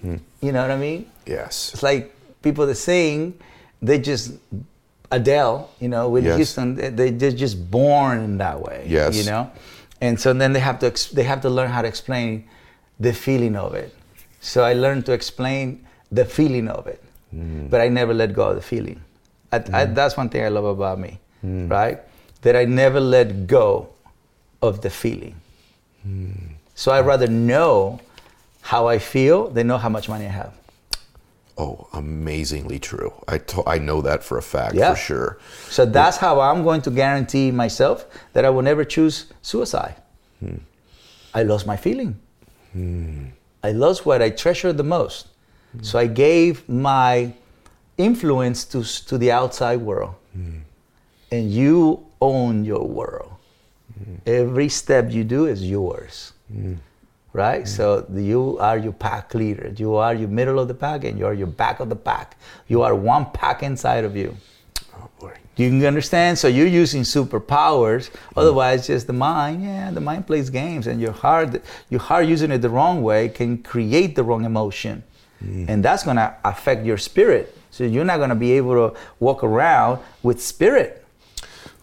hmm. you know what i mean Yes. It's like people that sing, they just Adele, you know, with Yes. Houston, they- they they're just born in that way. Yes. You know, and so then they have to ex- they have to learn how to explain the feeling of it. So I learned to explain the feeling of it, mm. but I never let go of the feeling. I, I, mm. that's one thing I love about me, mm. right? That I never let go of the feeling. So I rather know how I feel than know how much money I have. Oh, amazingly true. I to- I know that for a fact, Yeah. for sure. So that's how I'm going to guarantee myself that I will never choose suicide. Hmm. I lost my feeling. I lost what I treasured the most. Hmm. So I gave my influence to, to the outside world. Hmm. And you own your world. Every step you do is yours. Right? Mm-hmm. So you are your pack leader. You are your middle of the pack and you are your back of the pack. You are one pack inside of you. Oh boy. You can understand? So you're using superpowers. Mm-hmm. Otherwise, just the mind. Yeah, the mind plays games, and your heart, your heart using it the wrong way can create the wrong emotion, and that's gonna affect your spirit. So you're not gonna be able to walk around with spirit.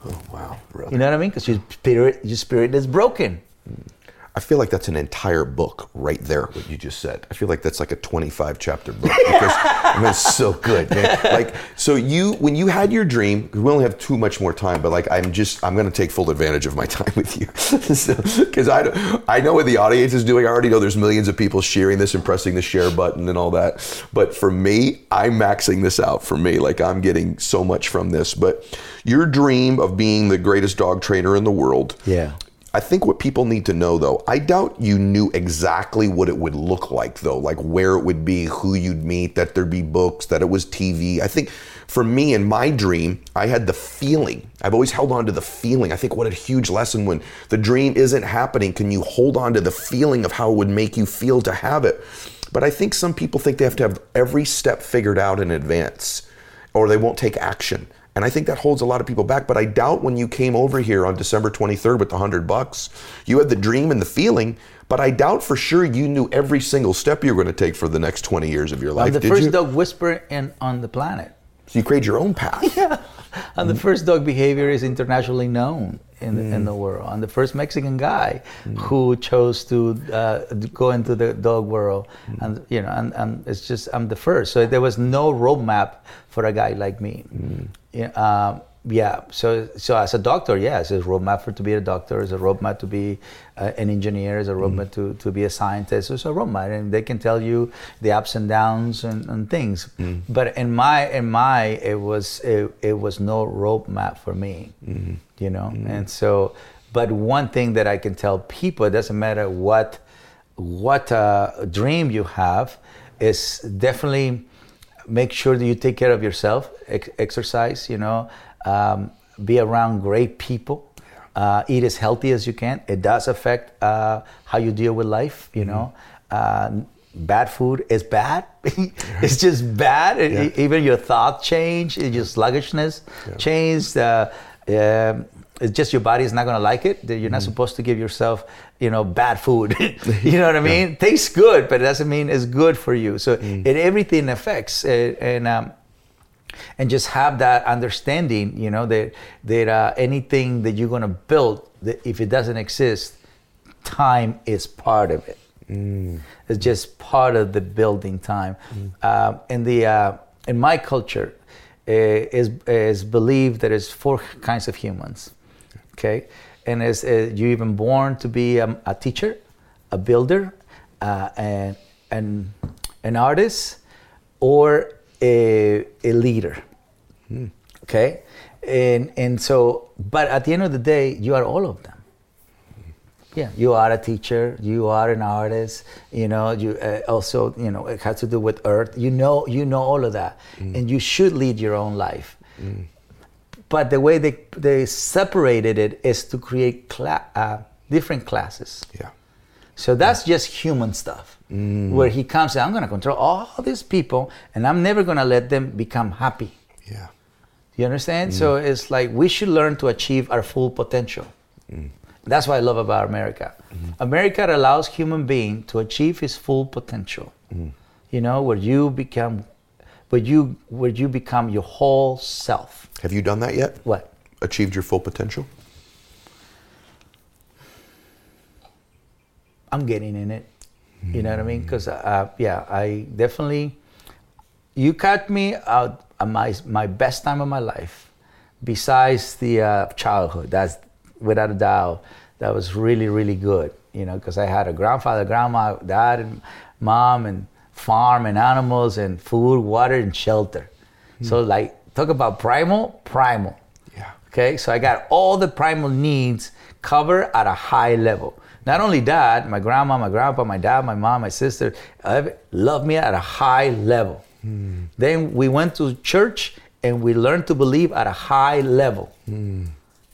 Oh wow, brother. You know what I mean? Because your spirit, your spirit is broken. Mm. I feel like that's an entire book right there. What you just said. I feel like that's like a 25 chapter book because *laughs* it's so good, man. Like, so you when you had your dream, we only have too much more time, but like I'm just I'm gonna take full advantage of my *laughs* time with you *laughs* because I I know what the audience is doing. I already know there's millions of people sharing this and pressing the share button and all that. But for me, I'm maxing this out. For me, like I'm getting so much from this. But your dream of being the greatest dog trainer in the world. Yeah. I think what people need to know though, I doubt you knew exactly what it would look like though, like where it would be, who you'd meet, that there'd be books, that it was TV. I think for me in my dream, I had the feeling. I've always held on to the feeling. I think what a huge lesson when the dream isn't happening, can you hold on to the feeling of how it would make you feel to have it? But I think some people think they have to have every step figured out in advance or they won't take action. And I think that holds a lot of people back. But I doubt when you came over here on December 23rd with the 100 bucks, you had the dream and the feeling, but I doubt for sure you knew every single step you were going to take for the next 20 years of your I'm life. the first you? dog whisperer in, on the planet. So you create your own path. *laughs* Yeah. And the mm-hmm. first dog behavior is internationally known in, the, in mm. the world. I'm the first Mexican guy mm. who chose to uh, go into the dog world, mm. and you know, and, and it's just I'm the first. So there was no roadmap for a guy like me. Yeah, um, yeah. So so as a doctor, yes, it's a roadmap for to be a doctor. it's a roadmap to be uh, an engineer. it's a roadmap to, to be a scientist. it's a roadmap, and they can tell you the ups and downs and, and things. But in my in my it was it, it was no roadmap for me. You know, and so. But one thing that I can tell people, it doesn't matter what what uh, dream you have, is definitely make sure that you take care of yourself, ex- exercise, you know, um, be around great people, uh, eat as healthy as you can. It does affect uh, how you deal with life, you know. Uh, bad food is bad. *laughs* it's just bad. Yeah. Even your thought change, your sluggishness change. Uh, um, it's just your body is not going to like it. You're not supposed to give yourself, you know, bad food. *laughs* *laughs* you know what I mean? Tastes good, but it doesn't mean it's good for you. So it everything affects it, and um, and just have that understanding. You know that that uh, anything that you're going to build, that if it doesn't exist, time is part of it. It's just part of the building time. Um, in the uh, in my culture, uh, is is believed that there's four kinds of humans. Okay, and is uh, you even born to be um, a teacher, a builder, uh, and and an artist, or a, a leader. Okay, and and so, but at the end of the day, you are all of them. Yeah, you are a teacher. You are an artist. You know, you uh, also, you know, it has to do with earth. You know, you know all of that, and you should lead your own life. But the way they they separated it is to create cla- uh, different classes. Yeah. So that's just human stuff. Where he comes, and I'm going to control all these people, and I'm never going to let them become happy. Yeah. You understand? Mm. So it's like we should learn to achieve our full potential. Mm. That's what I love about America. Mm-hmm. America allows human being to achieve his full potential. Mm. You know, where you become, where you where you become your whole self. Have you done that yet? What? Achieved your full potential? I'm getting in it. You know what I mean? Because uh, yeah, I definitely. You caught me out at my my best time of my life, besides the uh, childhood. That's without a doubt. That was really really good. You know, because I had a grandfather, grandma, dad, and mom, and farm and animals and food, water and shelter. So like talk about primal, primal. Yeah. Okay, so I got all the primal needs covered at a high level. Not only that, my grandma, my grandpa, my dad, my mom, my sister loved me at a high level. Then we went to church and we learned to believe at a high level.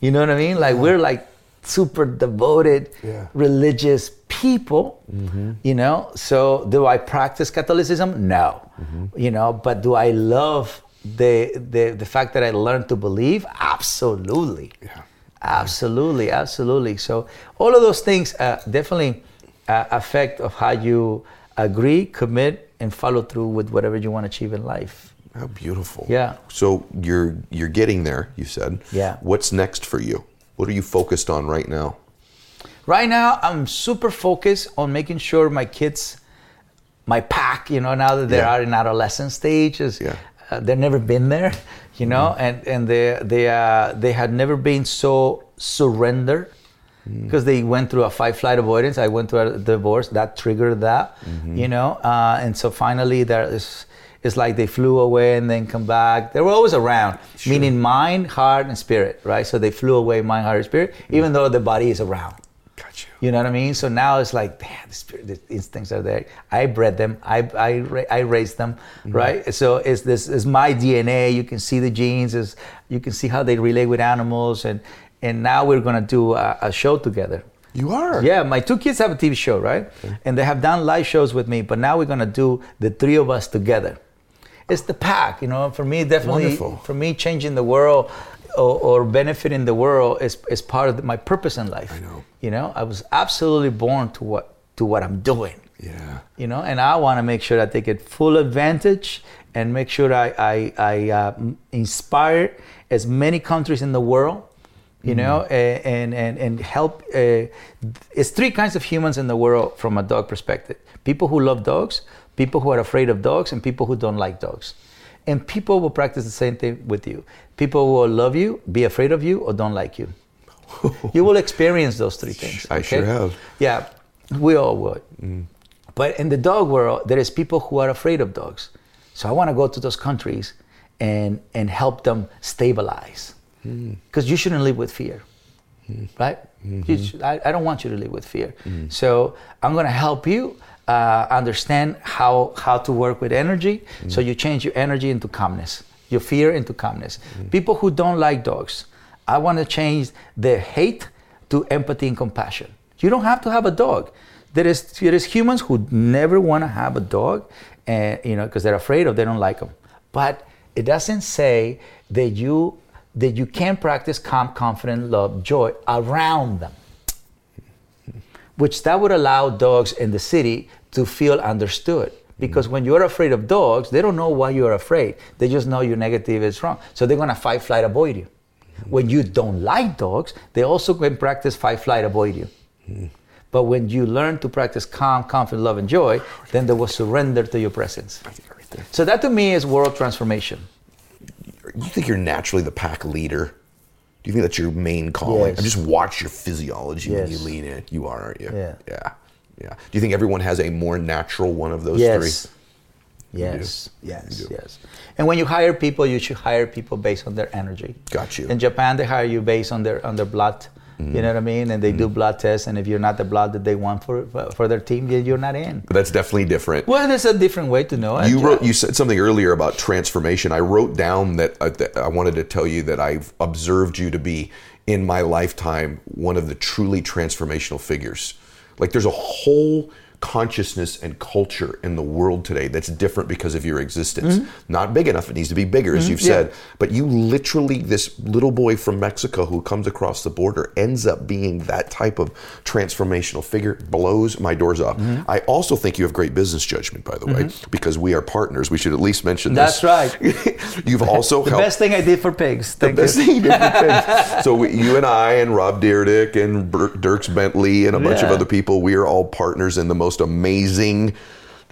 You know what I mean? Like we're like super devoted, Yeah. religious people, mm-hmm. you know. So do I practice Catholicism? No, mm-hmm. you know. But do I love the the the fact that I learned to believe? Absolutely, Yeah. Absolutely, absolutely. So all of those things uh, definitely uh, affect of how you agree, commit, and follow through with whatever you want to achieve in life. How beautiful. Yeah. So you're you're getting there. You said. Yeah. What's next for you? What are you focused on right now? Right now, I'm super focused on making sure my kids, my pack, you know, now that they're Yeah. out in adolescent stage, is Yeah. uh, they've never been there, you know, and and they they uh, they had never been so surrender because they went through a five flight avoidance. I went through a divorce that triggered that, you know, uh, and so finally there is. It's like they flew away and then come back. They were always around, meaning mind, heart, and spirit, right? So they flew away, mind, heart, and spirit, even though the body is around. Got you. You know what I mean? So now it's like, damn, the, spirit, the instincts are there. I bred them. I I, I raised them, mm-hmm. right? So it's this is my DNA. You can see the genes. Is you can see how they relate with animals, and and now we're gonna do a, a show together. You are. Yeah, my two kids have a TV show, right? And they have done live shows with me, but now we're gonna do the three of us together. It's the pack, you know. For me, definitely, Wonderful. for me, changing the world or, or benefiting the world is, is part of my purpose in life. I know. You know, I was absolutely born to what to what I'm doing. Yeah. You know, and I want to make sure I take it full advantage and make sure I I, I uh, inspire as many countries in the world. You know, and and and help. Uh, it's three kinds of humans in the world from a dog perspective: people who love dogs, people who are afraid of dogs, and people who don't like dogs. And people will practice the same thing with you. People will love you, be afraid of you, or don't like you. *laughs* you will experience those three things. I sure have. Yeah, we all would. Mm. But in the dog world, there is people who are afraid of dogs. So I want to go to those countries and and help them stabilize. Mm. Because you shouldn't live with fear, mm. right? You mm-hmm. should- I, I don't want you to live with fear. So I'm going to help you uh, understand how how to work with energy. So you change your energy into calmness, your fear into calmness. People who don't like dogs, I want to change their hate to empathy and compassion. You don't have to have a dog. There is there is humans who never want to have a dog, and you know because they're afraid of they don't like them. But it doesn't say that you that you can't practice calm, confident, love, joy around them. Which that would allow dogs in the city to feel understood. Because mm. when you're afraid of dogs, they don't know why you're afraid. They just know your negative is wrong. So they're gonna fight, flight, avoid you. Mm. When you don't like dogs, they also can practice fight, flight, avoid you. Mm. But when you learn to practice calm, confident, love, and joy, then they will surrender to your presence. Right. So that to me is world transformation. You think you're naturally the pack leader? Do you think that's your main calling? Yes. I just watch your physiology when you lean in. You are, aren't you? Yeah. Yeah. Yeah. Do you think everyone has a more natural one of those Yes. three? Yes, yes, do. yes. And when you hire people, you should hire people based on their energy. Got you. Mm-hmm. In Japan, they hire you based on their on their blood. You know what I mean? And they do blood tests, and if you're not the blood that they want for for their team, you're not in. But that's definitely different. Well, there's a different way to know. You And, wrote. You said something earlier about transformation. I wrote down that, uh, that I wanted to tell you that I've observed you to be in my lifetime one of the truly transformational figures. Like there's a whole consciousness and culture in the world today that's different because of your existence. Not big enough; it needs to be bigger, as you've Mm-hmm. Yeah. said. But you literally, this little boy from Mexico who comes across the border, ends up being that type of transformational figure. Blows my doors off. Mm-hmm. I also think you have great business judgment, by the way, because we are partners. We should at least mention That's this. That's right. *laughs* You've also the helped. best thing I did for pigs. the Thank best you. thing you did for pigs. *laughs* So we, you and I and Rob Dyrdek and Dierks Bentley and a bunch of other people, we are all partners in the most amazing.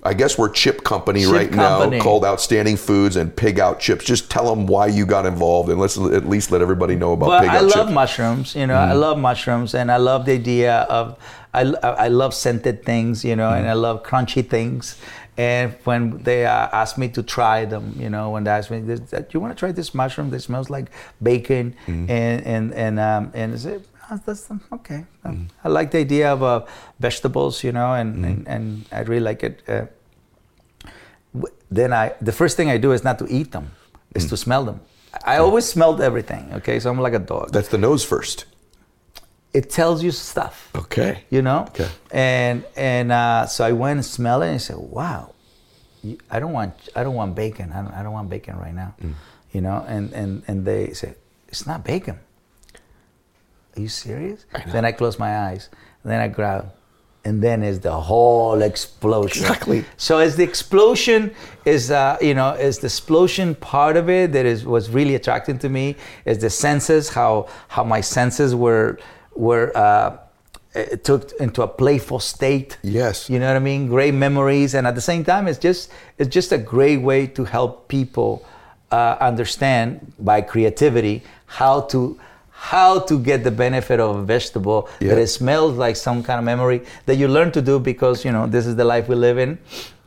I guess we're chip company Chip right company. now called Outstanding Foods and Pig Out Chips. Just tell them why you got involved and let's at least let everybody know about But Pig I Out love mushrooms. You know, I love mushrooms, and I love the idea of. I, I love scented things, you know, and I love crunchy things. And when they uh, ask me to try them, you know, when they ask me, "Do you want to try this mushroom that smells like bacon?" and and and um, and I "Oh, that's okay. Um, I like the idea of uh, vegetables, you know, and, and and I really like it. Uh, w- then I the first thing I do is not to eat them, is to smell them. I always smelled everything. Okay, so I'm like a dog. That's the nose first. it tells you stuff. Okay. You know. Okay. And and uh, so I went and smelled it and I said, wow, I don't want I don't want bacon. I don't, I don't want bacon right now. Mm. You know. And and and they said, it's not bacon. Are you serious? then I close my eyes. then I grab. And then is the whole explosion. Exactly. So as the explosion is, uh, you know, is the explosion part of it that is was really attracting to me. Is the senses how how my senses were were uh, it took into a playful state. Yes. You know what I mean? Great memories, and at the same time, it's just it's just a great way to help people uh, understand by creativity how to how to get the benefit of a vegetable Yeah. that it smells like some kind of memory that you learn to do because you know this is the life we live in,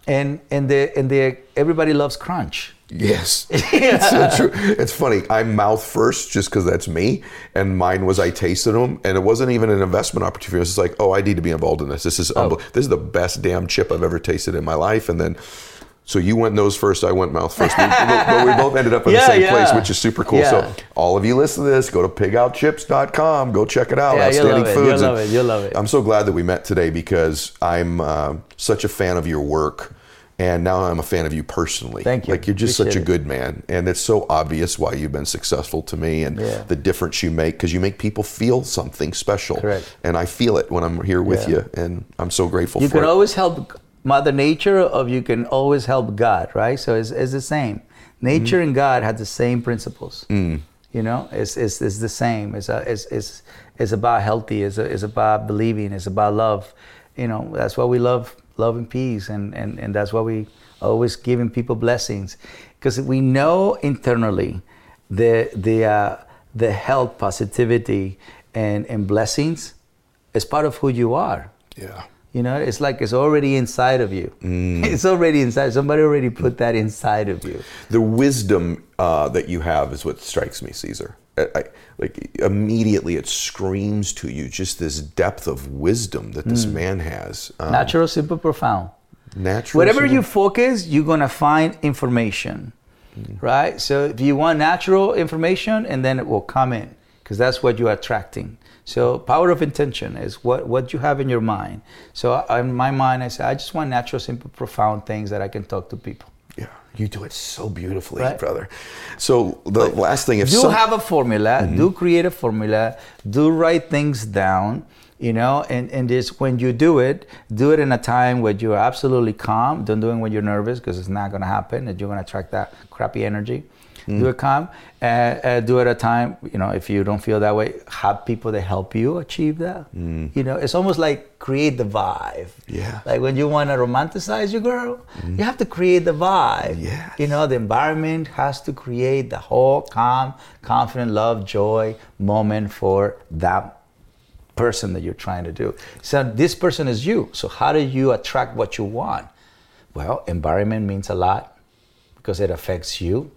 and and the and the everybody loves crunch. Yes. *laughs* It's so true. It's funny. I mouth first just because that's me. And mine was I tasted them, and it wasn't even an investment opportunity. It was just like, oh, I need to be involved in this. This is oh. unbel- this is the best damn chip I've ever tasted in my life. And then, so you went nose first, I went mouth first. We, but we both ended up in the *laughs* same yeah. place, which is super cool. Yeah. So all of you listen to this, go to pigoutchips.com. Go check it out. Yeah, you'll Outstanding love it. You'll love it. You'll love it. I'm so glad that we met today because I'm uh, such a fan of your work. And now I'm a fan of you personally. Thank you. Like you're just such a good man, and it's so obvious why you've been successful to me and Yeah. the difference you make because you make people feel something special. Correct. And I feel it when I'm here with Yeah. you, and I'm so grateful you for can it. always help mother nature of you can always help god right? So it's, it's the same. Nature and god have the same principles. You know it's, it's, it's the same. It's, a, it's, it's, it's about healthy it's, a, it's about believing it's about love. You know that's why we love love and peace and, and, and that's why we always giving people blessings. Because we know internally the, the, uh, the health positivity and, and blessings is part of who you are. Yeah. You know, it's like it's already inside of you. *laughs* It's already inside. Somebody already put that inside of you. The wisdom uh, that you have is what strikes me, Cesar. I, I, like immediately, it screams to you just this depth of wisdom that Mm. this man has. Um, Natural, simple, profound. natural. Whatever simple- you focus, you're gonna find information, right? So if you want natural information, and then it will come in, because that's what you're attracting. So power of intention is what what you have in your mind. So in my mind, I say I just want natural, simple, profound things that I can talk to people. Yeah, you do it so beautifully, Right. brother. So the last thing, if do some, have a formula mm-hmm. do create a formula do write things down you know and and this when you do it do it in a time where you're absolutely calm don't do it when you're nervous because it's not going to happen and you're going to attract that crappy energy do it calm uh, uh, do it at a time you know if you don't feel that way have people that help you achieve that. You know it's almost like create the vibe. Yeah. like when you want to romanticize your girl you have to create the vibe. Yes. you know the environment has to create the whole calm confident love joy moment for that person that you're trying to do. So this person is you. So how do you attract what you want? Well environment means a lot because it affects you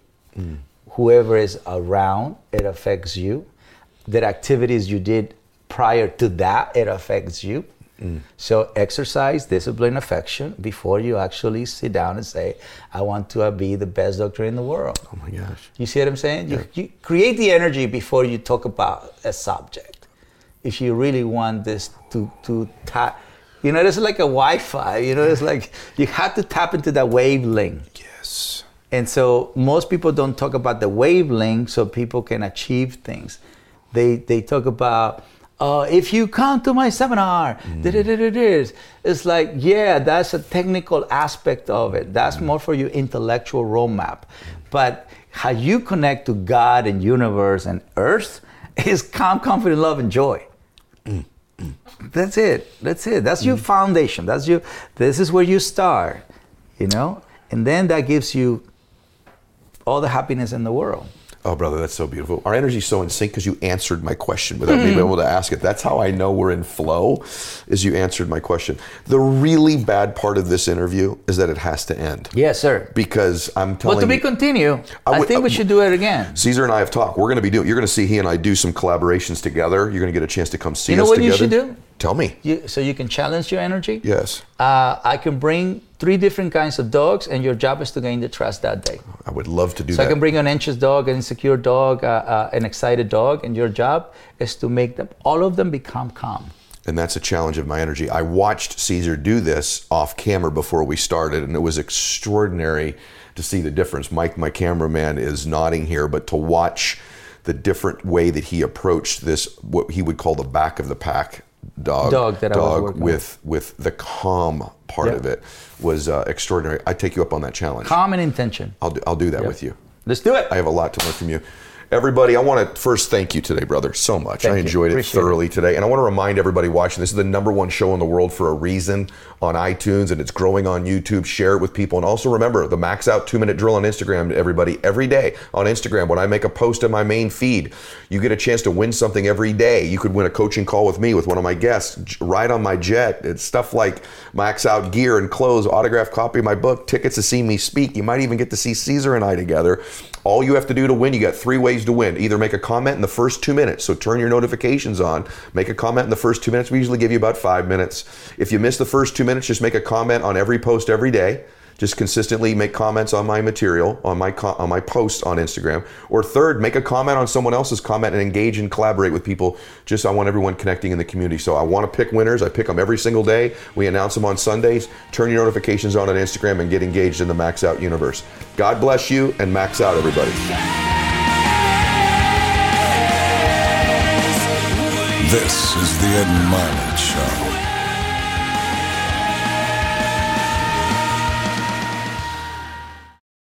whoever is around it affects you. The activities you did prior to that it affects you. So exercise discipline affection before you actually sit down and say i want to uh, be the best doctor in the world. Oh my gosh, you see what i'm saying? You, you create the energy before you talk about a subject. If you really want this to to tap you know it's like a wi-fi you know it's like you have to tap into that wavelength. Yes, and so most people don't talk about the wavelength so people can achieve things. They they talk about uh, if you come to my seminar, mm. da-da-da-da-da. it's like yeah, that's a technical aspect of it. That's mm. more for your intellectual roadmap. But how you connect to God and universe and earth *laughs* is calm, confident, love, and joy. Mm, that's it. That's it. That's your foundation. That's your. This is where you start. You know, and then that gives you all the happiness in the world. Oh, brother, that's so beautiful. Our energy's so in sync because you answered my question without me being able to ask it. That's how I know we're in flow, is you answered my question. The really bad part of this interview is that it has to end. Yes, sir. Because I'm telling But to be you, continue, I I, think we should do it again. Cesar and I have talked. We're going to be doing. You're going to see he and I do some collaborations together. You're going to get a chance to come see us. together. You know what you should do? Tell me. You, so you can challenge your energy. Yes. Uh, I can bring three different kinds of dogs, and your job is to gain the trust that day. I would love to do So that. So I can bring an anxious dog, an insecure dog, uh, uh, an excited dog, and your job is to make them, all of them, become calm. and that's a challenge of my energy. I watched Cesar do this off camera before we started, and it was extraordinary to see the difference. Mike, my cameraman, is nodding here, but to watch the different way that he approached this, what he would call the back of the pack dog, Dog that I was dog with with the calm part Yep. of it was uh, extraordinary. I take you up on that challenge. Calm and intention. I'll do, I'll do that with you. Let's do it. I have a lot to learn from you. Everybody, I want to first thank you today, brother, so much. Thank I enjoyed it Appreciate it. thoroughly today. And I want to remind everybody watching this is the number one show in the world for a reason on iTunes and it's growing on YouTube. Share it with people. And also remember the max out two minute drill on Instagram, everybody, every day on Instagram. When I make a post in my main feed, you get a chance to win something every day. You could win a coaching call with me, with one of my guests, ride on my jet. It's stuff like max out gear and clothes, autographed copy of my book, tickets to see me speak. You might even get to see Cesar and I together. All you have to do to win, you got three ways to win. Either make a comment in the first two minutes, so turn your notifications on. Make a comment in the first two minutes. We usually give you about five minutes. If you miss the first two minutes, just make a comment on every post every day. Just consistently make comments on my material, on my co- on my posts on Instagram. Or third, make a comment on someone else's comment and engage and collaborate with people. Just I want everyone connecting in the community. So I want to pick winners. I pick them every single day. We announce them on Sundays. Turn your notifications on on Instagram and get engaged in the Max Out universe. God bless you and max out everybody. This is the Ed Mylett.